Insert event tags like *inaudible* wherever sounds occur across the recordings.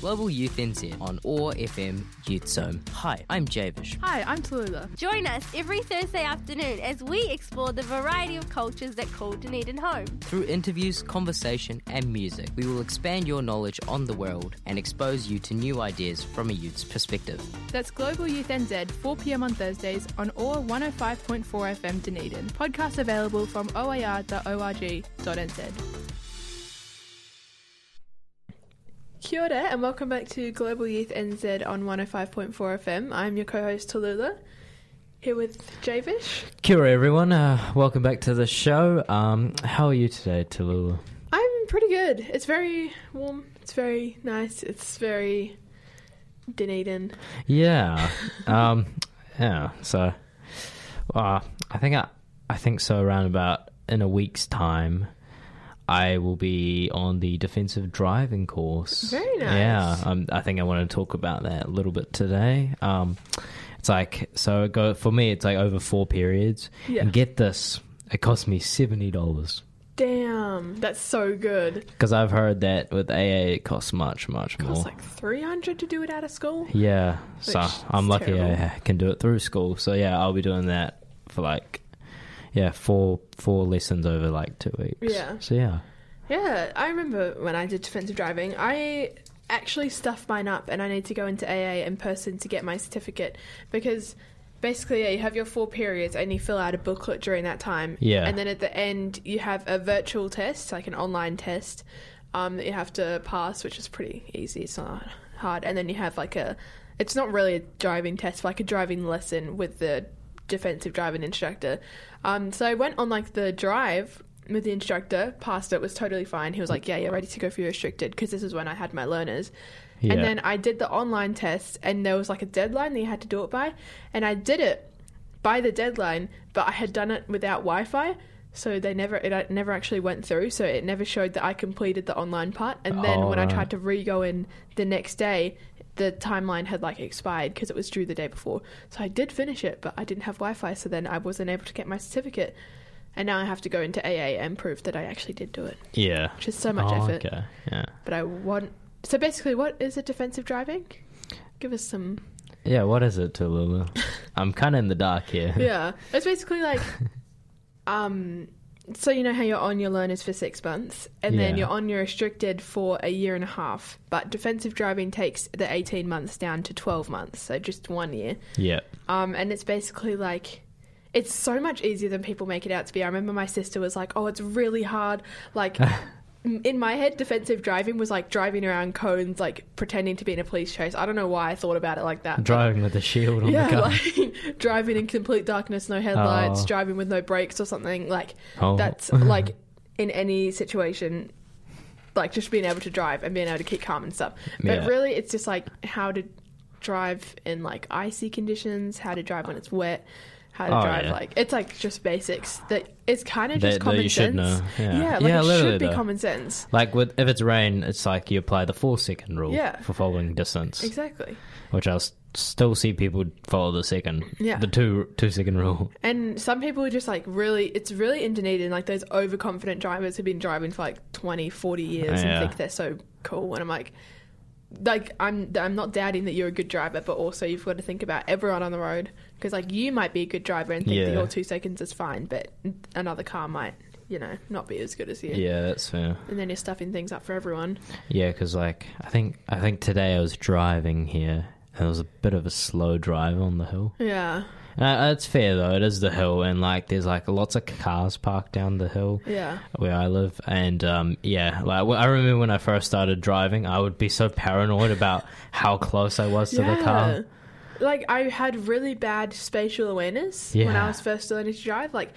Global Youth NZ on OAR FM Youth Zone. Hi, I'm Javish. Hi, I'm Tallulah. Join us every Thursday afternoon as we explore the variety of cultures that call Dunedin home. Through interviews, conversation, and music, we will expand your knowledge on the world and expose you to new ideas from a youth's perspective. That's Global Youth NZ, 4 pm on Thursdays on OAR 105.4 FM Dunedin. Podcast available from oar.org.nz. Kia ora and welcome back to Global Youth NZ on 105.4 FM. I'm your co-host Tallulah, here with Javish. Kia ora, everyone. Uh, welcome back to the show. Um, how are you today, Tallulah? I'm pretty good. It's very warm. It's very nice. It's very Dunedin. Yeah. *laughs* um, yeah. So, uh, I think I, I think so. Around about in a week's time, I will be on the defensive driving course. Very nice. Yeah. Um, I think I want to talk about that a little bit today. Um, it's like so. It go for me. It's like over four periods. Yeah. And get this, it cost me seventy dollars. Damn, that's so good. Because I've heard that with AA it costs much, much It more. costs like 300 to do it out of school. yeah, so I'm lucky terrible. I can do it through school. So yeah, I'll be doing that for like yeah four four lessons over like two weeks. Yeah. So yeah. Yeah, I remember when I did defensive driving, I actually stuffed mine up and I need to go into AA in person to get my certificate because basically yeah, you have your four periods and you fill out a booklet during that time. Yeah. And then at the end you have a virtual test, like an online test, um, that you have to pass, which is pretty easy. It's not hard. And then you have like a it's not really a driving test, but like a driving lesson with the defensive driving instructor. Um, so I went on like the drive with the instructor, passed it, was totally fine. He was like, "Yeah, you're ready to go for your restricted," because this is when I had my learners. Yeah. And then I did the online test, and there was like a deadline that you had to do it by, and I did it by the deadline, but I had done it without Wi-Fi, so they never it uh, never actually went through. So it never showed that I completed the online part. And then Oh, when I tried to re-go in the next day, the timeline had like expired because it was due the day before. So I did finish it, but I didn't have Wi-Fi, so then I wasn't able to get my certificate. And now I have to go into AA and prove that I actually did do it, Yeah. which is so much oh, effort. Okay. Yeah. But I want. So basically, what is a defensive driving? Give us some. Yeah. What is it, Tallulah? *laughs* I'm kind of in the dark here. Yeah, it's basically like, *laughs* um, so you know how you're on your learners for six months, and then you're on your restricted for a year and a half. But defensive driving takes the 18 months down to 12 months, so just one year. Yeah. Um, and it's basically like. It's so much easier than people make it out to be. I remember my sister was like, "Oh, it's really hard." Like *laughs* in my head, defensive driving was like driving around cones, like pretending to be in a police chase. I don't know why I thought about it like that. Driving with a shield on yeah, the car. *laughs* like driving in complete darkness, no headlights, Oh. driving with no brakes or something. Like Oh. that's *laughs* like in any situation, like just being able to drive and being able to keep calm and stuff. But Yeah. really, it's just like how to drive in like icy conditions, how to drive when it's wet. How to Oh, drive yeah. like it's like just basics that it's kind of just that common should sense. know. Yeah. like Yeah, it should be though. common sense. Like with if it's rain, it's like you apply the four second rule Yeah. for following distance, Exactly. which I'll still see people follow the second, Yeah. the two two second rule. And some people are just like really, it's really in Dunedin. Like those overconfident drivers who've been driving for like 20, 40 years Yeah. and think they're so cool. And I'm like, like I'm, I'm not doubting that you're a good driver, but also you've got to think about everyone on the road because like you might be a good driver and think that your two seconds is fine, but another car might, you know, not be as good as you. Yeah, that's fair. And then you're stuffing things up for everyone. Yeah, because like I think I think today I was driving here and it was a bit of a slow drive on the hill. Yeah, Uh, it's fair though; it is the hill, and like there's like lots of cars parked down the hill yeah, where I live, and um, yeah, like I remember when I first started driving, I would be so paranoid about how close I was to the car. Like I had really bad spatial awareness when I was first learning to drive. Like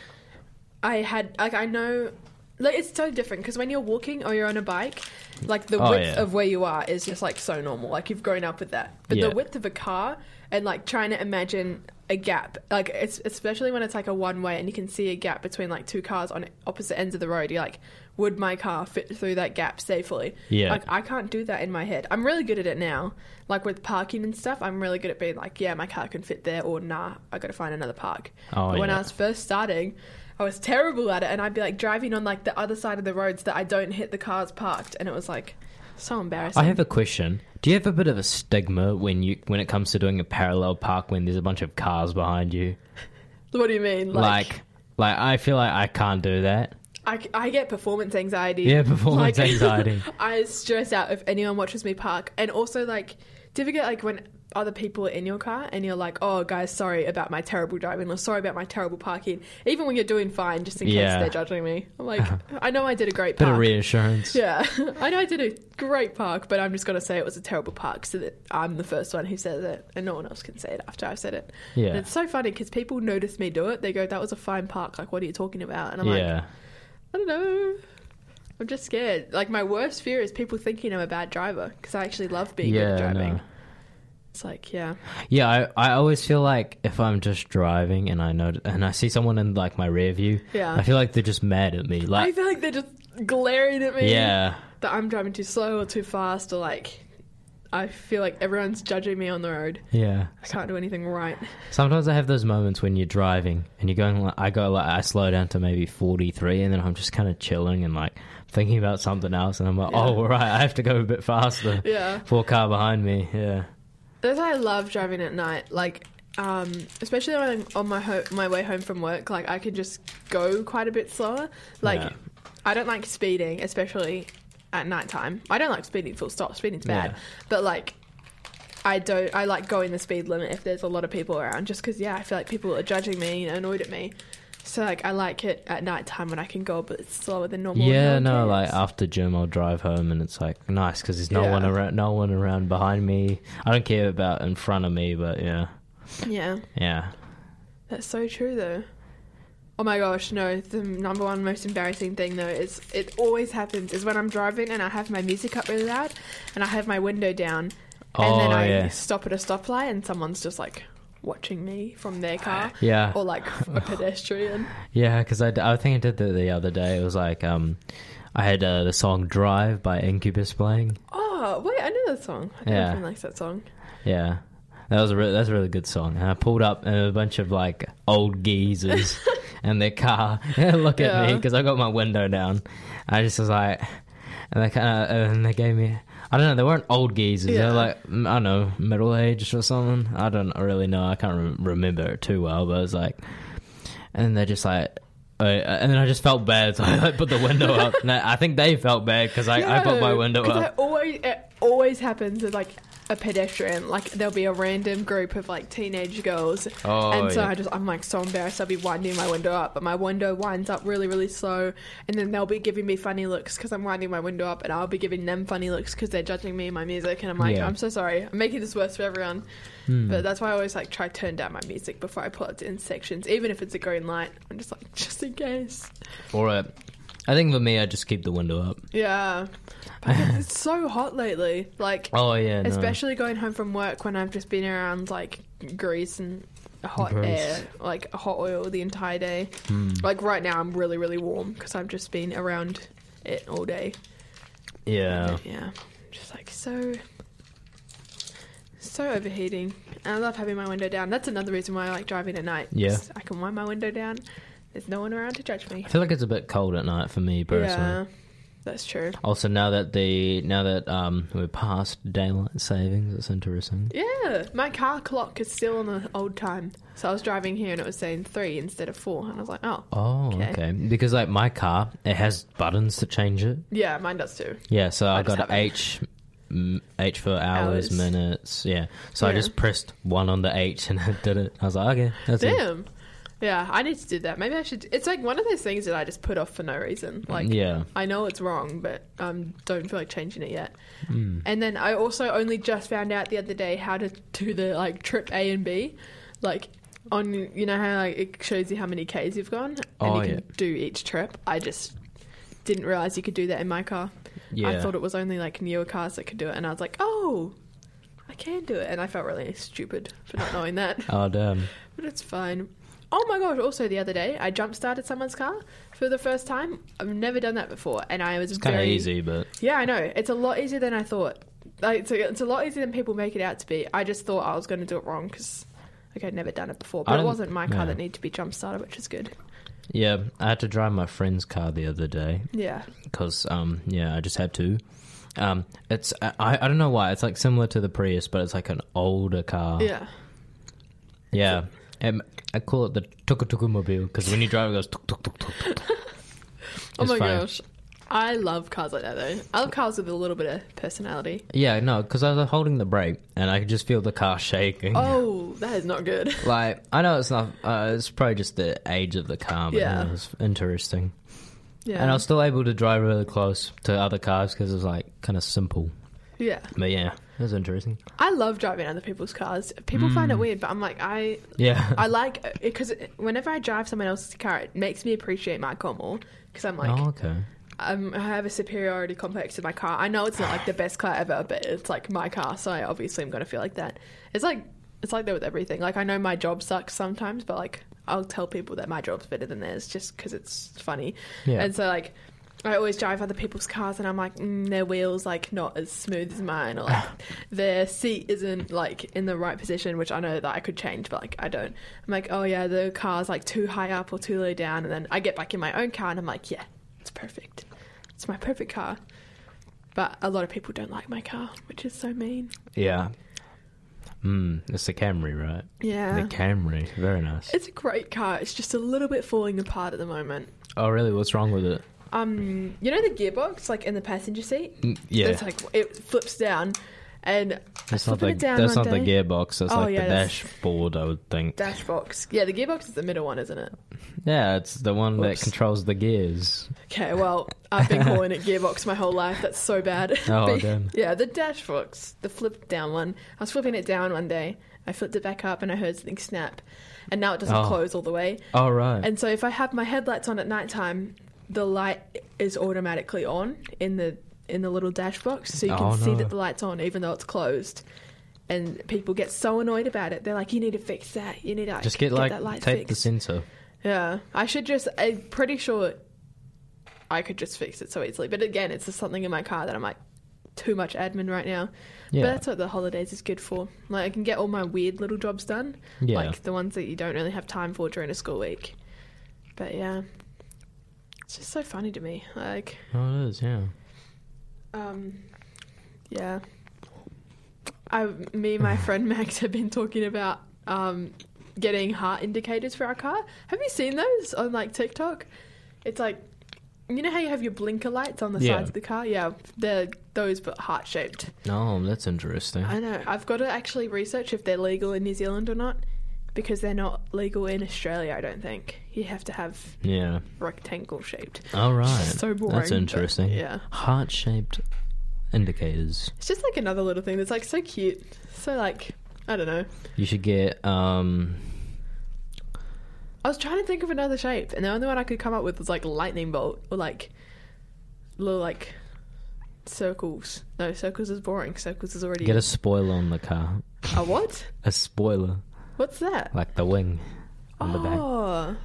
I had, like I know, like it's so different because when you're walking or you're on a bike, like the Oh, width yeah. of where you are is just like so normal. Like you've grown up with that, but Yeah. the width of a car and like trying to imagine a gap, like it's especially when it's like a one way and you can see a gap between like two cars on opposite ends of the road. You're like, would my car fit through that gap safely? Yeah. Like I can't do that in my head. I'm really good at it now. Like with parking and stuff, I'm really good at being like, yeah, my car can fit there, or nah, I got to find another park. Oh, but when yeah. I was first starting, I was terrible at it, and I'd be like driving on like the other side of the roads that I don't hit the cars parked, and it was like so embarrassing. I have a question. Do you have a bit of a stigma when you when it comes to doing a parallel park when there's a bunch of cars behind you? *laughs* what do you mean? Like, like, I feel like I can't do that. I, I get performance anxiety. Yeah, performance Like, anxiety. *laughs* I stress out if anyone watches me park, and also like, do you ever get like when other people are in your car and you're like, "Oh, guys, sorry about my terrible driving, or sorry about my terrible parking," even when you're doing fine, just in case Yeah. they're judging me. I'm like, *laughs* I know I did a great park. Bit of reassurance. Yeah, *laughs* I know I did a great park, but I'm just gonna say it was a terrible park, so that I'm the first one who says it, and no one else can say it after I've said it. Yeah. And it's so funny because people notice me do it. They go, "That was a fine park. Like, what are you talking about?" And I'm like, yeah. I don't know. I'm just scared. Like my worst fear is people thinking I'm a bad driver because I actually love being good Yeah, at driving. It's like, yeah, Yeah, I, I always feel like if I'm just driving and I know and I see someone in like my rear view, Yeah. I feel like they're just mad at me. Like I feel like they're just glaring at me. yeah, that I'm driving too slow or too fast, or like I feel like everyone's judging me on the road. yeah. I can't do anything right. Sometimes I have those moments when you're driving and you're going. Like, I go like I slow down to maybe 43, and then I'm just kind of chilling and like thinking about something else, and I'm like, Yeah. oh right, I have to go a bit faster. Yeah, Poor car behind me. Yeah, that's why I love driving at night. Like. Um, especially when I'm on my ho- my way home from work, like I can just go quite a bit slower. Like Yeah. I don't like speeding, especially at nighttime. I don't like speeding full stop. Speeding's bad. Yeah. But like I don't I like going the speed limit if there's a lot of people around just cuz yeah, I feel like people are judging me and annoyed at me. So like I like it at nighttime when I can go a bit slower than normal. yeah. No, cares. like after gym, I'll drive home, and it's like nice because there's no Yeah. one around. No one around behind me. I don't care about in front of me, but yeah, Yeah. yeah. That's so true, though. Oh my gosh, no. The number one most embarrassing thing, though, is it always happens is when I'm driving and I have my music up really loud and I have my window down and then Oh, I yeah. stop at a stoplight and someone's just like watching me from their car. *sighs* Yeah. Or like a pedestrian. Yeah, because I, I think I did that the other day. It was like um, I had uh, the song "Drive" by Incubus playing. Oh, wait, I know that song. I Yeah. yeah. likes that song. Yeah, that was a re- that's a really good song. And I pulled up and a bunch of like old geezers *laughs* in their car. *laughs* Look at me because I got my window down. I just was like, and they kind of and they gave me. I don't know. They weren't old geezers. Yeah. They're like I don't know, middle aged or something. I don't really know. I can't rem- remember it too well. But it was like, and then they're just like. Uh, and then I just felt bad, *laughs* so I like, put the window up. *laughs* And I I think they felt bad because I, I put my window up. Always, it always happens It's like a pedestrian. Like there'll be a random group of like teenage girls, Oh, and so yeah. I just I'm like so embarrassed. I'll be winding my window up, but my window winds up really really slow, and then they'll be giving me funny looks because I'm winding my window up, and I'll be giving them funny looks because they're judging me and my music, and I'm like Yeah. I'm so sorry, I'm making this worse for everyone. Hmm. But that's why I always like try to turn down my music before I pull it in sections, even if it's a green light. I'm just like just in case. Or uh, I think for me, I just keep the window up. Yeah, *laughs* because it's so hot lately. Like Oh yeah, no. Especially going home from work when I've just been around like grease and hot Grease. air, like hot oil the entire day. Hmm. Like right now, I'm really, really warm because I've just been around it all day. Yeah. Yeah, just like so, so overheating. And I love having my window down. That's another reason why I like driving at night. Yeah. 'cause I can wind my window down. There's no one around to judge me. I feel like it's a bit cold at night for me personally. Yeah, that's true. Also, now that the now that um we're past daylight savings, it's interesting. Yeah, my car clock is still on the old time. So I was driving here and it was saying three instead of four, and I was like, oh, Oh, Okay. okay. Because like my car, it has buttons to change it. yeah, mine does too. Yeah, so I, I got. H, H for hours, Hours. minutes. Yeah, so I just pressed one on the H and *laughs* it did it. I was like, okay, that's it. Damn. Yeah, I need to do that. Maybe I should. It's like one of those things that I just put off for no reason. Like, Yeah. I know it's wrong, but um, don't feel like changing it yet. Mm. And then I also only just found out the other day how to do the like trip A and B, like on you know how like it shows you how many k's you've gone and Oh, you can yeah. do each trip. I just didn't realize you could do that in my car. Yeah. I thought it was only like newer cars that could do it, and I was like, oh, I can do it, and I felt really stupid for not knowing that. Oh damn. *laughs* But it's fine. Oh my gosh, also the other day I jump started someone's car for the first time. I've never done that before and I was It's kind of very easy, but Yeah, I know. It's a lot easier than I thought. Like it's a, it's a lot easier than people make it out to be. I just thought I was going to do it wrong cuz like I'd never done it before. But it wasn't my car yeah. that needed to be jump started, which is good. Yeah, I had to drive my friend's car the other day Yeah. because, um, yeah, I just had to. Um, it's I, I don't know why it's like similar to the Prius, but it's like an older car. Yeah. yeah. Um, I call it the tuk tuk mobile because when you drive, it goes tuk tuk tuk tuk. tuk. Oh my funny. gosh. I love cars like that though. I love cars with a little bit of personality. Yeah, no, because I was holding the brake and I could just feel the car shaking. Oh, that is not good. *laughs* Like I know it's not. Uh, it's probably just the age of the car, but yeah, it was interesting. Yeah. And I was still able to drive really close to other cars because it was like kind of simple. yeah. But yeah, was interesting. I love driving other people's cars. People find it Mm. weird, but I'm like, I Yeah. I like because whenever I drive someone else's car, it makes me appreciate my car more. Because I'm like, oh, okay. I'm, I have a superiority complex to my car. I know it's not like the best car ever, but it's like my car, so I obviously am gonna feel like that. It's like it's like that with everything. Like I know my job sucks sometimes, but like I'll tell people that my job's better than theirs just because it's funny. Yeah. And so like. I always drive other people's cars, and I'm like, mm, their wheels like not as smooth as mine, or like *laughs* their seat isn't like in the right position, which I know that I could change, but like I don't. I'm like, oh yeah, the car's like too high up or too low down, and then I get back in my own car, and I'm like, yeah, it's perfect. It's my perfect car. But a lot of people don't like my car, which is so mean. Yeah. Mm, it's the Camry, right? Yeah. The Camry, very nice. It's a great car. It's just a little bit falling apart at the moment. oh, really? What's wrong with it? Um, you know the gearbox, like in the passenger seat. Mm, Yeah, It's like it flips down, and I that's not flipping the it down that's one not the day. gearbox. That's Oh, like yeah, the that's- dashboard. I would think. Dash box. Yeah, the gearbox is the middle one, isn't it? yeah, it's the one Oops. that controls the gears. Okay, well, I've been calling it gearbox my whole life. That's so bad. *laughs* Oh, But, damn. Yeah, the dash box, the flip down one. I was flipping it down one day. I flipped it back up and I heard something snap. And now it doesn't Oh. close all the way. Oh, right. And so if I have my headlights on at nighttime, the light is automatically on in the in the little dash box, so you can Oh, see no. that the light's on even though it's closed. And people get so annoyed about it. They're like, "You need to fix that. You need to just get like that light tape the fixed." sensor. Yeah, I should just. I'm pretty sure I could just fix it so easily. But again, it's just something in my car that I'm like too much admin right now. Yeah. But that's what the holidays is good for. Like I can get all my weird little jobs done, Yeah. like the ones that you don't really have time for during a school week. But yeah, it's just so funny to me. Like, Oh, it is. Yeah. um, yeah. I, me and my *sighs* friend Max have been talking about um, getting heart indicators for our car. Have you seen those on like TikTok? It's like, you know how you have your blinker lights on the Yeah. sides of the car? Yeah, they're those but heart shaped. Oh, that's interesting. I know. I've got to actually research if they're legal in New Zealand or not because they're not legal in Australia. I don't think you have to have Yeah. rectangle shaped. All right. So boring. That's interesting. yeah. Heart shaped indicators. It's just like another little thing that's like so cute. So like I don't know. You should get um I was trying to think of another shape, and the only one I could come up with was like lightning bolt or like little like circles. No, circles is boring. Circles is already get a spoiler on the car. a what? A spoiler, What's that? like the wing on the back Oh,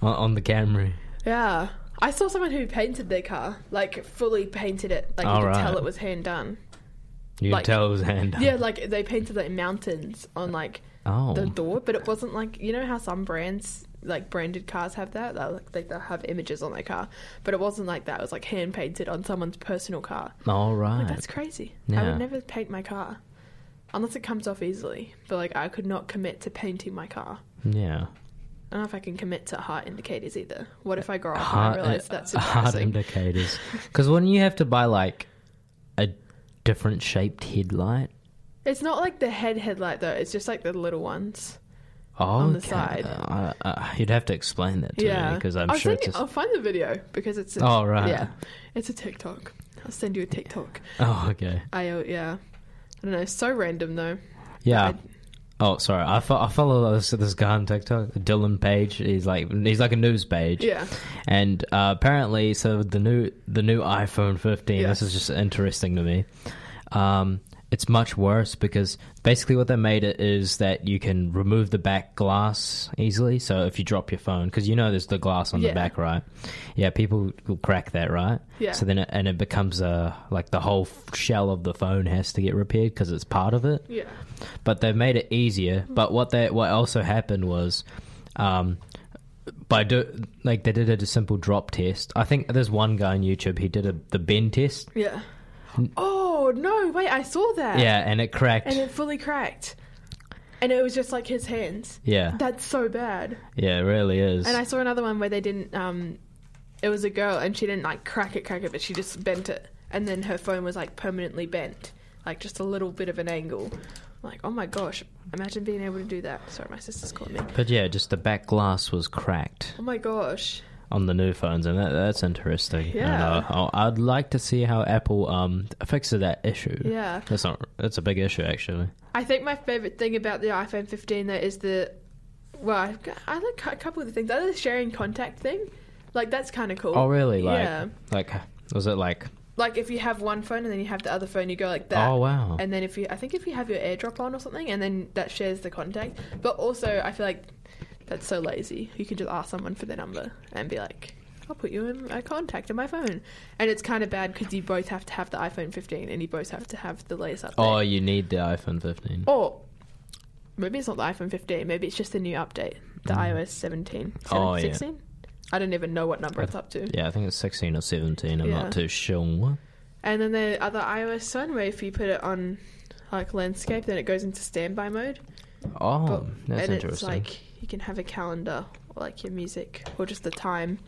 on, on the Camry. yeah. I saw someone who painted their car, like fully painted it, like you could tell it was hand done. You Like- can tell it was hand done. Yeah, like they painted like mountains on like Oh. the door, but it wasn't like you know how some brands like branded cars have that, They'll, like they they'll have images on their car, but it wasn't like that. It was like hand painted on someone's personal car. All right. That's crazy. I Yeah. would never paint my car unless it comes off easily. But like I could not commit to painting my car. yeah. I don't know if I can commit to heart indicators either. What if I grow up Heart, and I realize that's uh, heart indicators. *laughs* Because when you have to buy like a different shaped headlight. It's not like the head headlight though. It's just like the little ones. Oh, On the okay. side. Uh, uh, you'd have to explain that to yeah, me because I'm sure it's. I'll find the video because it's. A, Oh, right. Yeah, it's a TikTok. I'll send you a TikTok. Oh, okay. I uh, yeah. I don't know. So random though. Yeah. I- Oh, sorry. I, fo- I follow this this guy on TikTok, Dylan Page. He's like he's like a news page. Yeah. And uh, apparently, so the new the new iPhone 15. Yes. This is just interesting to me. Um, it's much worse because basically what they made it is that you can remove the back glass easily. So if you drop your phone, because you know there's the glass on Yeah. the back, right? Yeah, people will crack that, right? Yeah. So then it, and it becomes a like the whole shell of the phone has to get repaired because it's part of it Yeah. but they made it easier. But what they what also happened was, um, I do like they did a simple drop test. I think there's one guy on YouTube. He did a the bend test. Yeah. *laughs* Oh no! Wait, I saw that. Yeah, and it cracked. And it fully cracked. And it was just like his hands. yeah, That's so bad. yeah, it really is. And I saw another one where they didn't. Um, it was a girl, and she didn't like crack it, crack it, but she just bent it, and then her phone was like permanently bent, like just a little bit of an angle. Like, oh my gosh! Imagine being able to do that. Sorry, my sister's calling me. but yeah, just the back glass was cracked Oh my gosh! On the new phones, and that, that's interesting. And, Yeah. uh, I- I'd like to see how Apple um fixes that issue. Yeah. That's not. That's a big issue actually. I think my favorite thing about the iPhone 15 though is the, well, I've got- I like a couple of the things. I like the sharing contact thing. Like that's kind of cool. Oh really? Like, Yeah. like was it like? Like if you have one phone and then you have the other phone, you go like that. Oh wow. And then if you, I think if you have your AirDrop on or something, and then that shares the contact. But also, I feel like that's so lazy. You can just ask someone for their number and be like, "I'll put you in a contact on my phone." And it's kind of bad because you both have to have the iPhone 15 and you both have to have the latest update. oh, you need the iPhone 15. Or maybe it's not the iPhone 15. Maybe it's just the new update, the iOS 17, Mm. Oh, yeah. 16. I don't even know what number it's up to. Yeah, I think it's 16 or 17. I'm Yeah. not too sure. And then the other iOS one, where if you put it on like landscape, then it goes into standby mode. Oh, But- that's and interesting. it's like you can have a calendar or like your music or just the time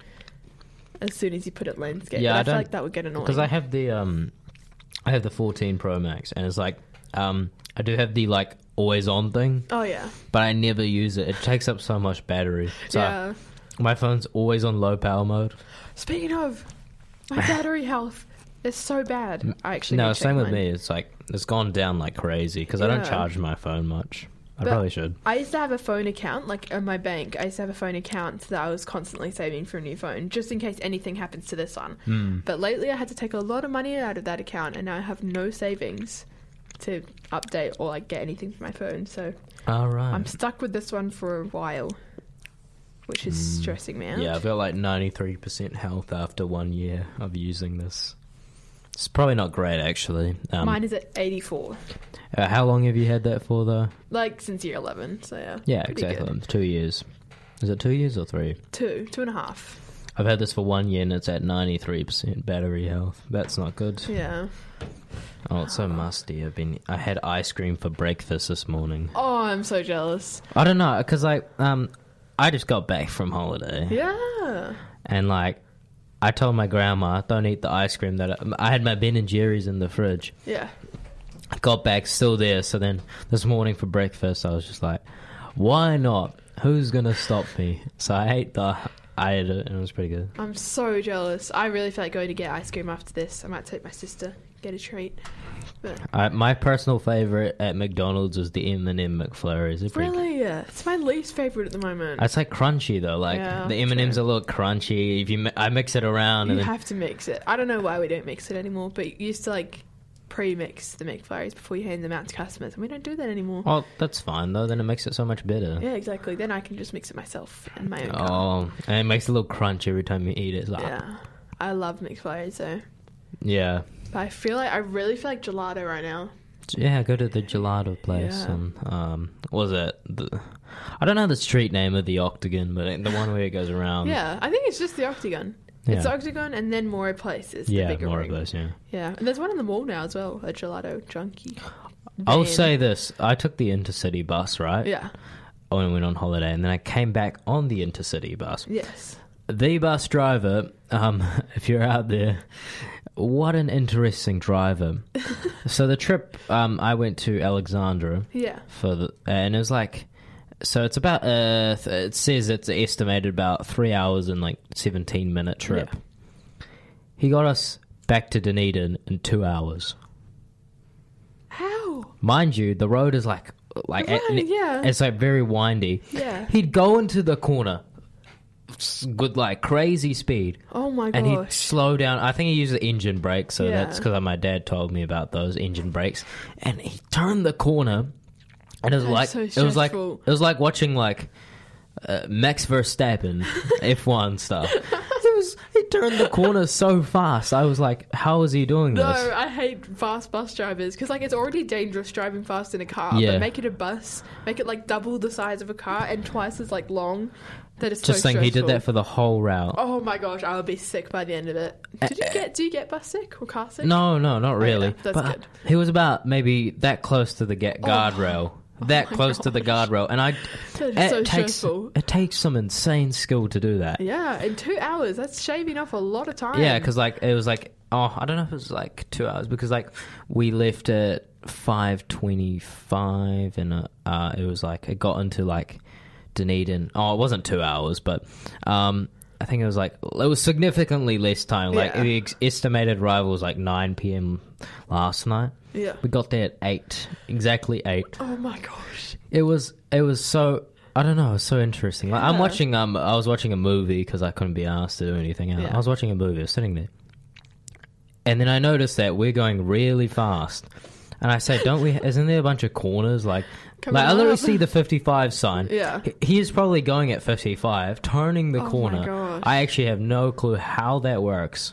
as soon as you put it landscape. Yeah, but I I, feel don't- like that would get annoying. because I have the um, I have the 14 Pro Max, and it's like um, I do have the like always on thing, oh yeah, but I never use it. It takes up so much battery. So yeah. my phone's always on low power mode. Speaking of, my *laughs* battery health is so bad. I actually no, need to check same with mine. me. It's like it's gone down like crazy because I don't Yeah. charge my phone much. I But- probably should. I used to have a phone account, like on my bank. I used to have a phone account that I was constantly saving for a new phone, just in case anything happens to this one. Hmm. But lately, I had to take a lot of money out of that account, and now I have no savings to update or like get anything for my phone. So All right. I'm stuck with this one for a while, which is stressing me out. Yeah, I've got like 93% health after one year of using this. It's probably not great, actually. Um, Mine is at 84, uh, how long have you had that for, though? like since year 11. So yeah, Yeah, pretty exactly. good. Two years. Is it two years or three? Two, two and a half. I've had this for one year and it's at 93% battery health. That's not good. Yeah. Oh, it's so musty. I've been. I had ice cream for breakfast this morning. Oh, I'm so jealous. I don't know, because like, um, I just got back from holiday. Yeah. And like, I told my grandma, don't eat the ice cream that I, I had my Ben and Jerry's in the fridge. Yeah. I got back still there. So then this morning for breakfast, I was just like, why not? Who's gonna stop me? So I ate the, I ate it, and it was pretty good. I'm so jealous. I really feel like going to get ice cream after this. I might take my sister, get a treat. My personal favorite at McDonald's is the M and m McFlurries. Pretty really, yeah, it's my least favorite at the moment. It's like crunchy though. Like Yeah, the M and M's are a little crunchy. If you, mi- I mix it around you have to mix it. I don't know why we don't mix it anymore, but you used to like pre-mix the McFlurries before you hand them out to customers, and we don't do that anymore. well, that's fine though. Then it makes it so much better. Yeah, exactly. Then I can just mix it myself in my own. Oh, and it makes a little crunch every time you eat it. It's like, Yeah, I love McFlurries though. yeah, But I feel like I really feel like gelato right now. yeah. Go to the gelato place Yeah. and um, what was it? The, I don't know the street name of the Octagon, but the one where it goes around. yeah, I think it's just the Octagon. It's Yeah. Octagon and then Moray Place is the yeah, bigger more those. Yeah. Yeah, and there's one in the mall now as well, a gelato junkie. I'll van. say this: I took the intercity bus right Yeah. when I went on holiday, and then I came back on the intercity bus. Yes. the bus driver, um, *laughs* if you're out there, what an interesting driver. *laughs* so the trip, um, I went to Alexandra Yeah. for the, and it was like, so it's about, uh, it says it's estimated about three hours and like 17 minute trip. Yeah. He got us back to Dunedin in two hours. How? Mind you, the road is like, like, Right, yeah. it's like very windy. Yeah. He'd go into the corner with like crazy speed. Oh my god! and he'd slow down. I think he used the engine brake, so Yeah. that's because my dad told me about those engine brakes. And he turned the corner, and it was That's like so it was like it was like watching like uh, Max Verstappen *laughs* F1 stuff. *laughs* It was he turned the corner so fast. I was like, how is he doing No, this? I hate fast bus drivers because like it's already dangerous driving fast in a car. Yeah. But make it a bus, make it like double the size of a car and twice as like long. That is Just so saying, he did that for the whole route. Oh my gosh, I would be sick by the end of it. Did you get? Do you get bus sick or car sick? No, no, not really. yeah, that's but good. he was about maybe that close to the get guardrail. *laughs* that Oh close to the gosh. guardrail, and I it so takes stressful. it takes some insane skill to do that. Yeah, in two hours, that's shaving off a lot of time. Yeah, because like it was like oh I don't know if it was like two hours because like we left at five twenty five and uh, uh, it was like it got into like Dunedin. Oh, it wasn't two hours, but um, I think it was like it was significantly less time. Like Yeah. the ex- estimated arrival was like nine p.m. last night. yeah. We got there at eight, exactly eight. Oh my gosh. It was it was so I don't know, it was so interesting. Like, I'm Yeah. watching um I was watching a movie because I couldn't be asked to do anything else. Yeah. I was watching a movie, I was sitting there, and then I noticed that we're going really fast. And I say, don't we? Isn't there a bunch of corners? Like, Coming like I literally up. see the 55 sign. *laughs* Yeah. He- is probably going at 55, turning the Oh my corner. I actually have no clue how that works.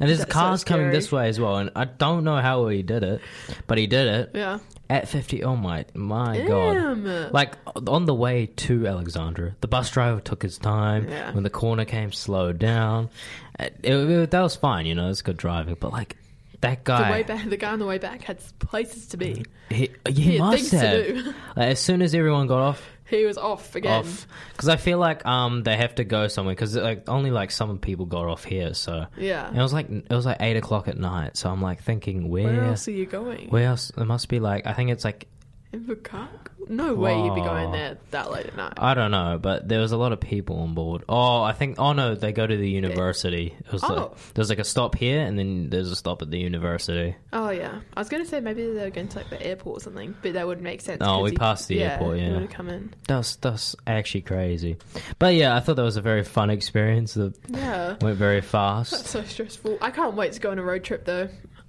And there's That's so cars coming this way as well, and I don't know how he did it, but he did it Yeah. at 50. Oh my, my god! Like on the way to Alexandra, the bus driver took his time. Yeah. When the corner came, slowed down. It- it- that was fine, you know, it's good driving. But like that The guy, way back, the guy on the way back had places to be. he, he, He had must things to do. *laughs* Like, as soon as everyone got off, He was off again. off, because I feel like um they have to go somewhere because like only like some people got off here, so Yeah. And it was like it was like eight o'clock at night. So I'm like thinking, where, Where else are you going? where else? It must be like I think it's like Invercargill? No way you'd be going there that late at night. I don't know, but there was a lot of people on board. Oh, I think. Oh no, they go to the university. It was like Oh. there's like a stop here, and then there's a stop at the university. Oh yeah, I was going to say maybe they were going to like the airport or something, but that wouldn't make sense. Oh, 'cause we passed the airport, yeah. would have come in. That's that's actually crazy. But yeah, I thought that was a very fun experience. That Yeah, went very fast. that's fast. so stressful. I can't wait to go on a road trip though.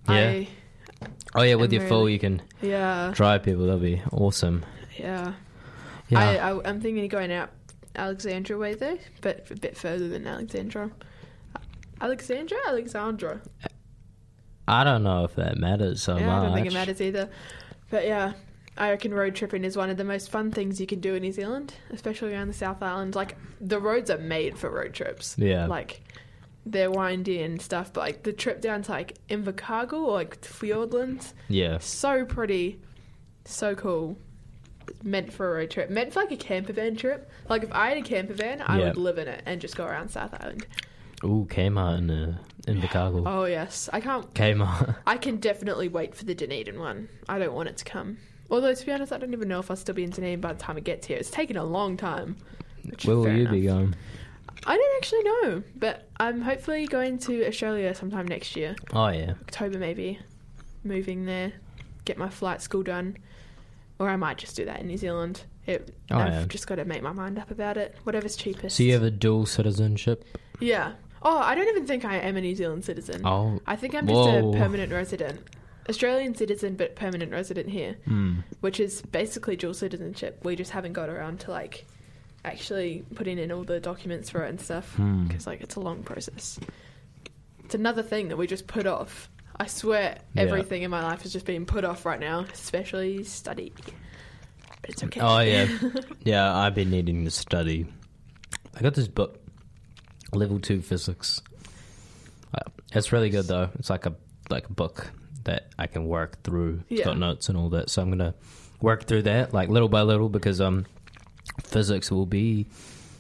Yeah. I, Oh yeah, with your full, really- you can yeah, drive people. That'd be awesome. yeah. Yeah. I, I, I'm thinking of going out Alexandra way though, but a bit further than Alexandra. Alexandra, Alexandra. I don't know if that matters so yeah, much. I don't think it matters either. But yeah, I reckon road tripping is one of the most fun things you can do in New Zealand, especially around the South Island. Like the roads are made for road trips. Yeah. Like they're windy and stuff, but like the trip down to like Invercargill or like Fiordlands, Yeah. so pretty, so cool. Meant for a road trip. Meant for like a camper van trip. Like if I had a camper van, I Yeah. would live in it and just go around South Island. Ooh, Kmart in uh, in Chicago. Oh yes, I can't. Kmart. *laughs* I can definitely wait for the Dunedin one. I don't want it to come. Although to be honest, I don't even know if I'll still be in Dunedin by the time it gets here. It's taken a long time. Where will you enough. be going? I don't actually know, but I'm hopefully going to Australia sometime next year, Oh yeah. October maybe. Moving there, get my flight school done, or I might just do that in New Zealand. It, Oh, I've yeah. just got to make my mind up about it. Whatever's cheapest. So you have a dual citizenship? Yeah. Oh, I don't even think I am a New Zealand citizen. Oh. I think I'm just Whoa. a permanent resident. Australian citizen, but permanent resident here, Hmm. which is basically dual citizenship. We just haven't got around to like actually putting in all the documents for it and stuff Hmm. because like it's a long process. It's another thing that we just put off. I swear, Yeah. everything in my life is just being put off right now, especially study. But it's okay. Oh yeah, *laughs* yeah. I've been needing to study. I got this book, level two physics. Uh, It's really good though. It's like a like a book that I can work through. It's Yeah. got notes and all that. So I'm gonna work through that like little by little because um physics will be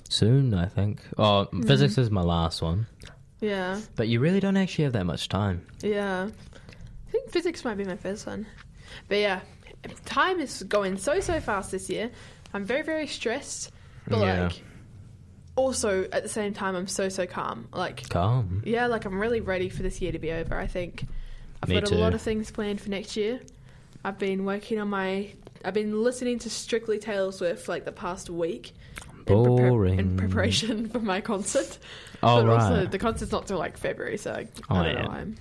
soon. I think. Oh, Mm-hmm. physics is my last one. yeah, But you really don't actually have that much time. yeah. I think physics might be my first one. But yeah, time is going so so fast this year. I'm very very stressed, but Yeah. like also at the same time I'm so so calm. Like Calm. yeah, like I'm really ready for this year to be over. I think I've Me got too. a lot of things planned for next year. I've been working on my. I've been listening to strictly Taylor Swift for like the past week. in prepar- in preparation *laughs* for my concert. Oh, but also the concert's not till like February, so I, Oh, I don't yeah. know. why I'm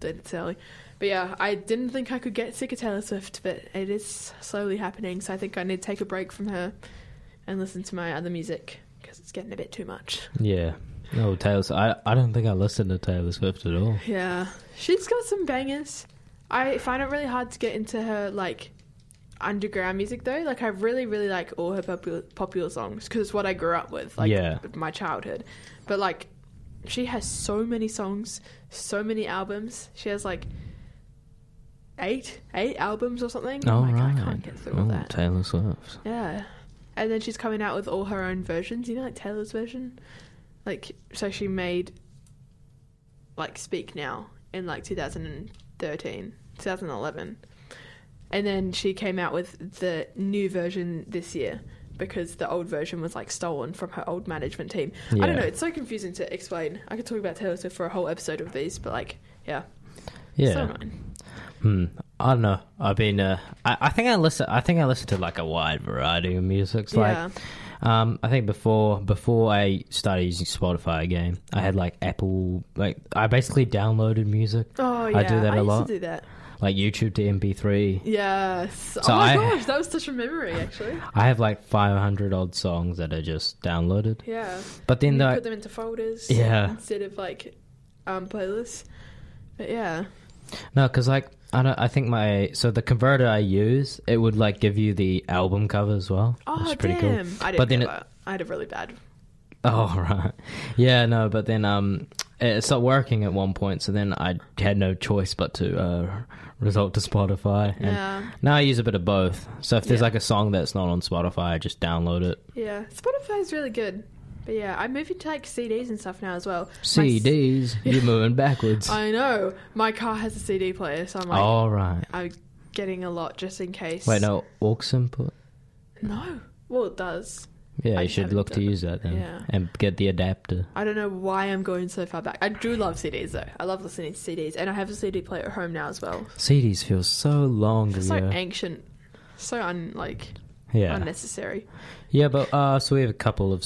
doing it early. But yeah, I didn't think I could get sick of Taylor Swift, but it is slowly happening. So I think I need to take a break from her and listen to my other music because it's getting a bit too much. Yeah. No, Taylor. Swift- I I don't think I listened to Taylor Swift at all. Yeah, she's got some bangers. I find it really hard to get into her like underground music though. Like I really, really like all her popular popular songs because it's what I grew up with. Like Yeah. my childhood. But like, she has so many songs, so many albums. She has like eight, eight albums or something. Oh, like, right. I can't get through Oh, all that. Taylor Swift. Yeah. And then she's coming out with all her own versions, you know, like Taylor's version. Like, so she made, like, Speak Now in, like, 2013, 2011. And then she came out with the new version this year because the old version was, like, stolen from her old management team. I don't know, it's so confusing to explain. I could talk about Taylor Swift for a whole episode of these, but, like, yeah. So Yeah. annoying. Hmm. I don't know. I've been. Uh, I, I think I listen. I think I listen to like a wide variety of music. It's Yeah. Like, um, I think before before I started using Spotify again, I had like Apple. Like I basically downloaded music, Oh, yeah. I do that a used lot. to do that. Like YouTube to MP3. Yes. So oh my I- gosh, that was such a memory, actually. *laughs* I have like 500 odd songs that are just downloaded. Yeah. But then the, put them into folders. Yeah. Instead of like um playlists. But yeah. No, because like I don't. I think my so the converter I use it would like give you the album cover as well. Oh which pretty damn. cool. I didn't But then it- I had a really bad. *laughs* Oh right, yeah, no, but then um, it stopped working at one point, so then I had no choice but to uh, resort to Spotify. And Yeah. now I use a bit of both. So if there's Yeah. like a song that's not on Spotify, I just download it. Yeah. Spotify's really good. But yeah, I'm moving to like CDs and stuff now as well. My CDs, *laughs* you're moving backwards. I know. My car has a CD player, so I'm like All right. I'm getting a lot just in case. Wait, no, aux input. No. Well it does. Yeah, I you should look to it. use that then, Yeah. and get the adapter. I don't know why I'm going so far back. I do love CDs though. I love listening to CDs, and I have a CD player at home now as well. CDs feel so long It's so ago. ancient, so un like yeah, unnecessary. yeah, but uh, so we have a couple of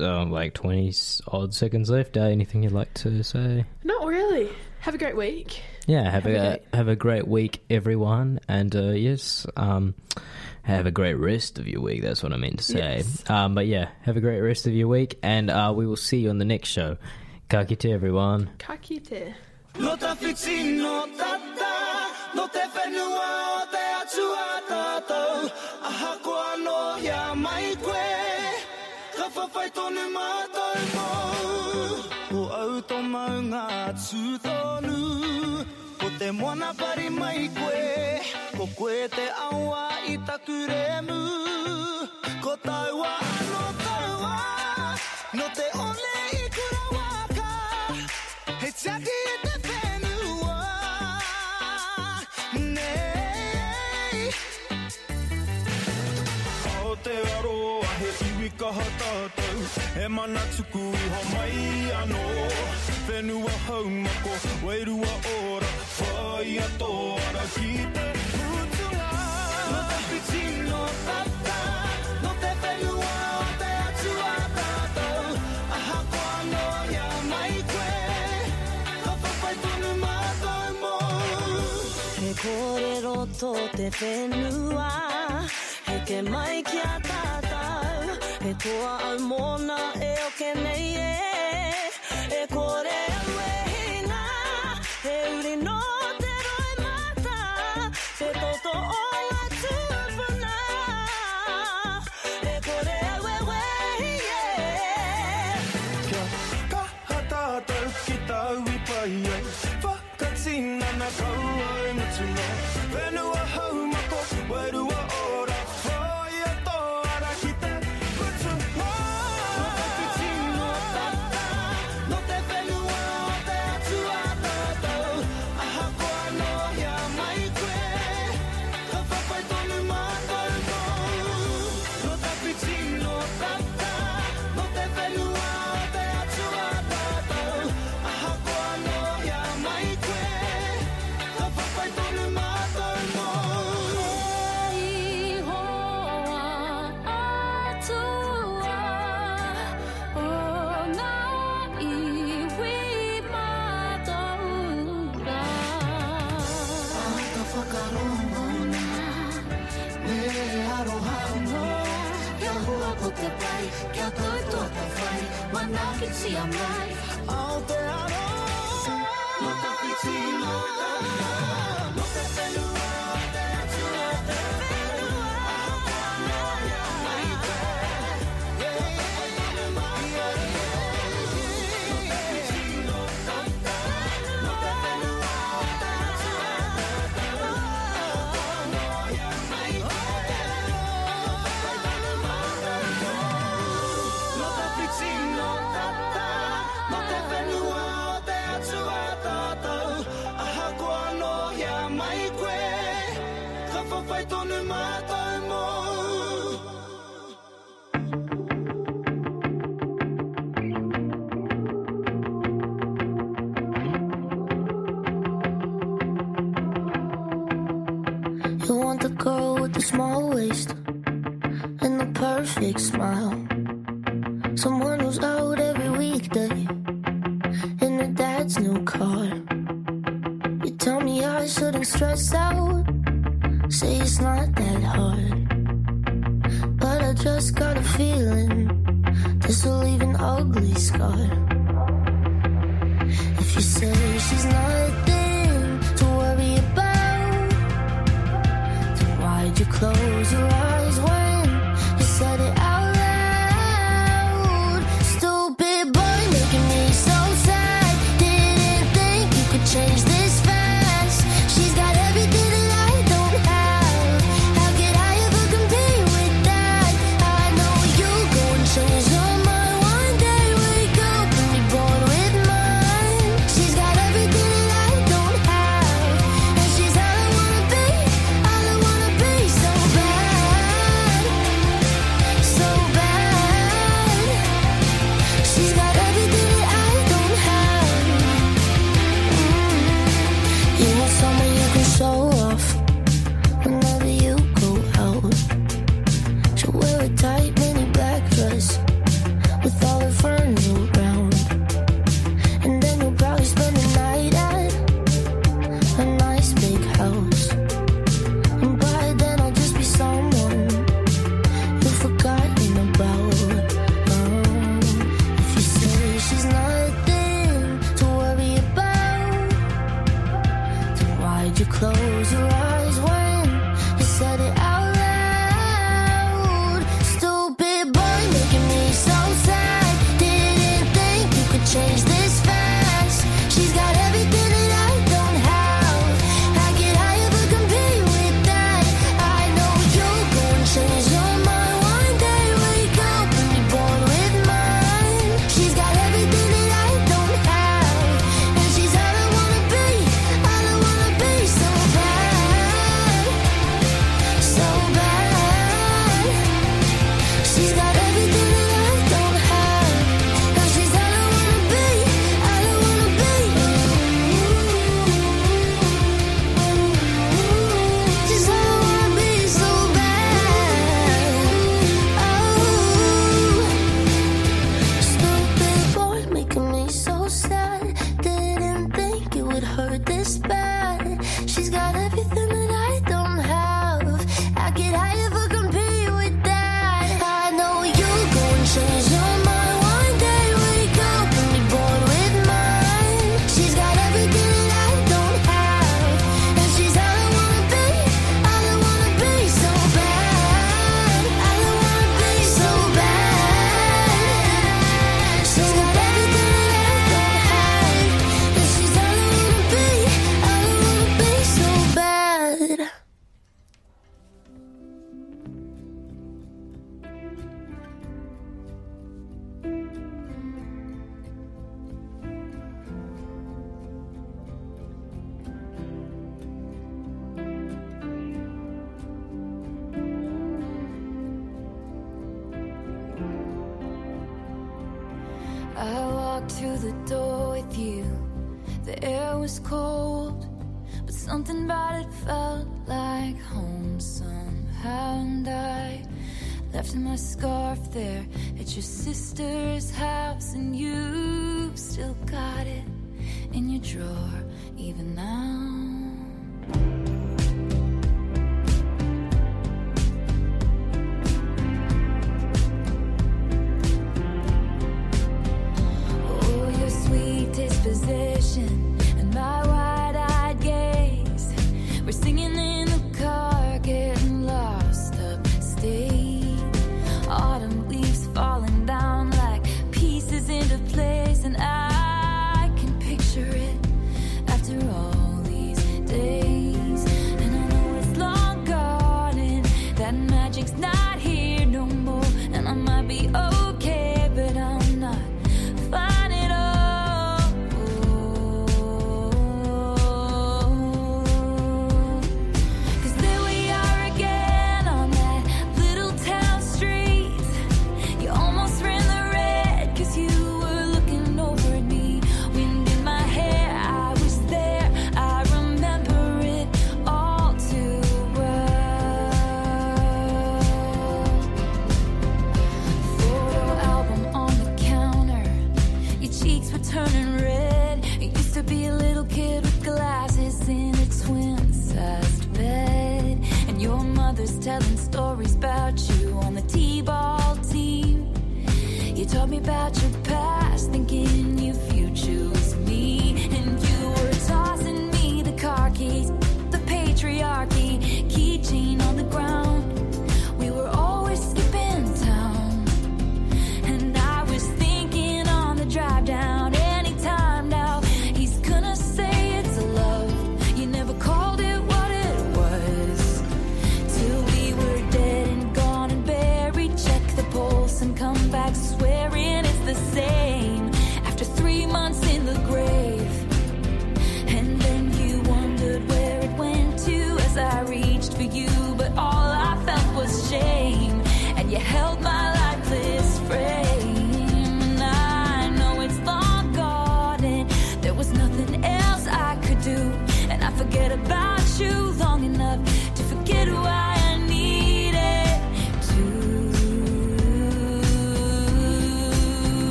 uh, like twenty odd seconds left. Uh, anything you'd like to say? Not really. Have a great week. Yeah, have, Have a a, great- have a great week, everyone, and uh, yes, um, have a great rest of your week. That's what I meant to say. Yes. Um, but yeah, have a great rest of your week, and uh, we will see you on the next show. Ka kite, everyone. Ka kite. No te whiti no tata, no te whenua o te atua tātou. Aha koa no ia mai koe, ka whawhai tonu mātou mō. O au tō maunga atu tonu, moana pari mai koe, ko koe te aua i taku remu. Ko taua ano taua, no te ole i kura waka. He tiaki e te kaha tātou E mana tuku iho mai anō. Whenua haumako, wairua ora Whai ato ara ki te putunga No te whiti no tata No te whenua o te atua tātou. Aha koa no ia mai koe Ka whawhai tonu mātou mō. He kōrero tō te whenua He ke mai ki a He toa mōna e o ke nei e E mana ki tia Arrête, on ne m'attend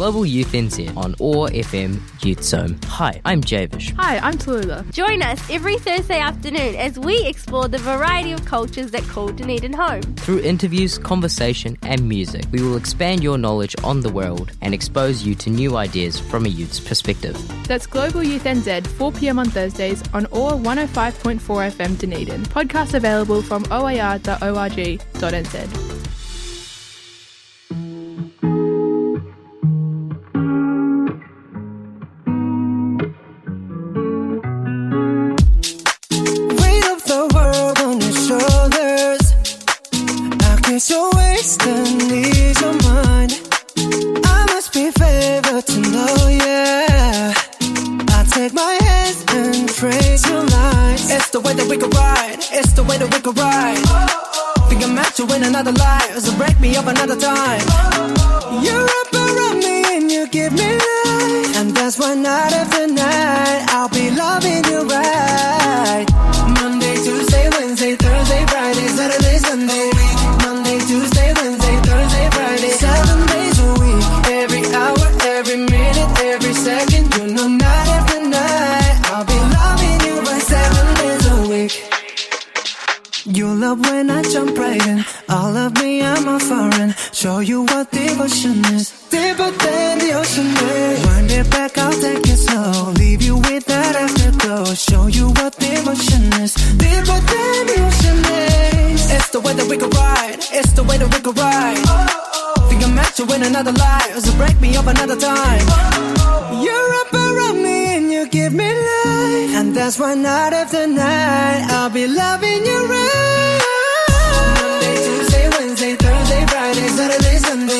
Global Youth NZ on OAR FM Youth Zone. Hi, I'm Javish. Hi, I'm Tallulah. Join us every Thursday afternoon as we explore the variety of cultures that call Dunedin home. Through interviews, conversation, and music, we will expand your knowledge on the world and expose you to new ideas from a youth's perspective. That's Global Youth NZ, 4 pm on Thursdays on OAR 105.4 FM Dunedin. Podcast available from oar.org.nz. can ride. Think I'm meant to win another life, so break me up another time. You wrap around me and you give me life, and that's why night after night I'll be loving you right. I jump right in. All of me, I'm a foreign. Show you what devotion is. Deeper than the ocean is. Wind it back, I'll take it slow. Leave you with that afterglow. Show you what devotion is. Deeper than the ocean is. It's the way that we can ride. It's the way that we can ride. Think I'm meant to win another life. So break me up another time. You're up around me and you give me life. And that's why night after night I'll be loving you right. Thursday, Friday, Saturday, Sunday.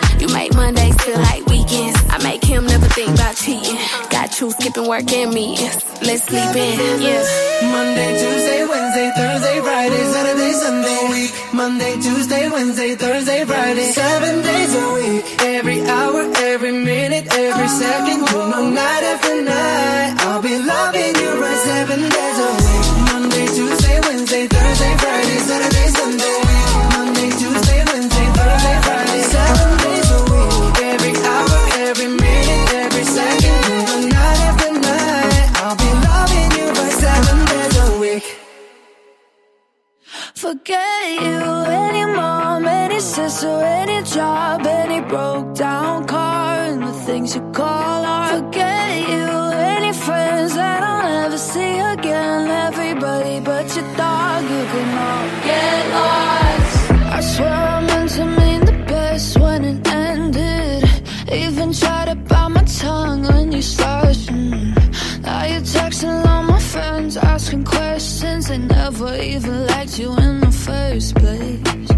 You make Mondays feel like weekends. I make him never think about cheating. Got you skipping work and meetings. Let's sleep in, yeah. Monday, Tuesday, Wednesday, Thursday, Friday, Saturday, Sunday, week. Monday, Tuesday, Wednesday, Thursday, Friday, seven days a week. Every hour, every minute, every oh. second, you know, night after night. Forget you, any mom, any sister, any job, any broke down car, and the things you call art. Forget you, any friends that I'll never see again. Everybody but your dog, you can all get lost. I swear I meant to mean the best when it ended. Even tried to bite my tongue when you started. Now you're texting all my friends, asking questions. They never even liked you in the first place.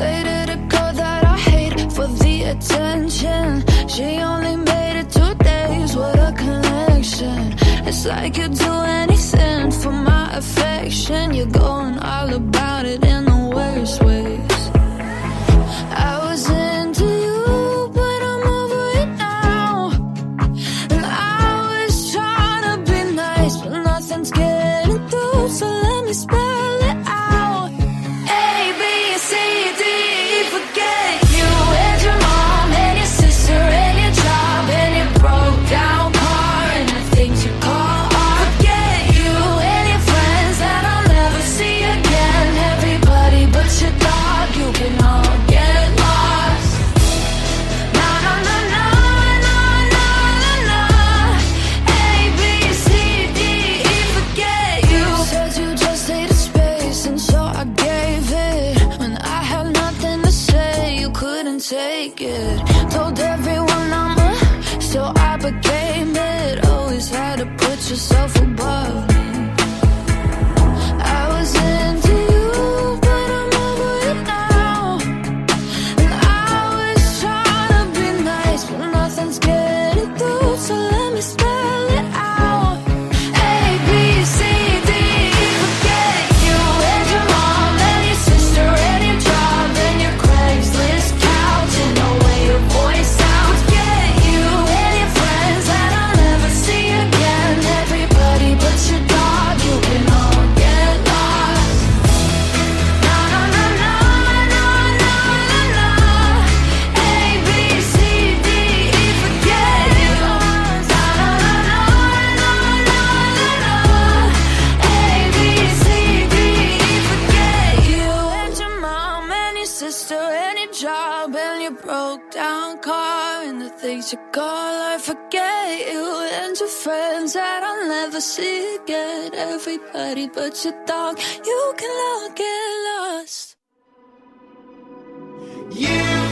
Dated a girl that I hate for the attention. She only made it two days, what a connection. It's like you'd do anything for my affection. You're going all about it in the worst ways. Never see again. Everybody but your dog, you can all get lost. You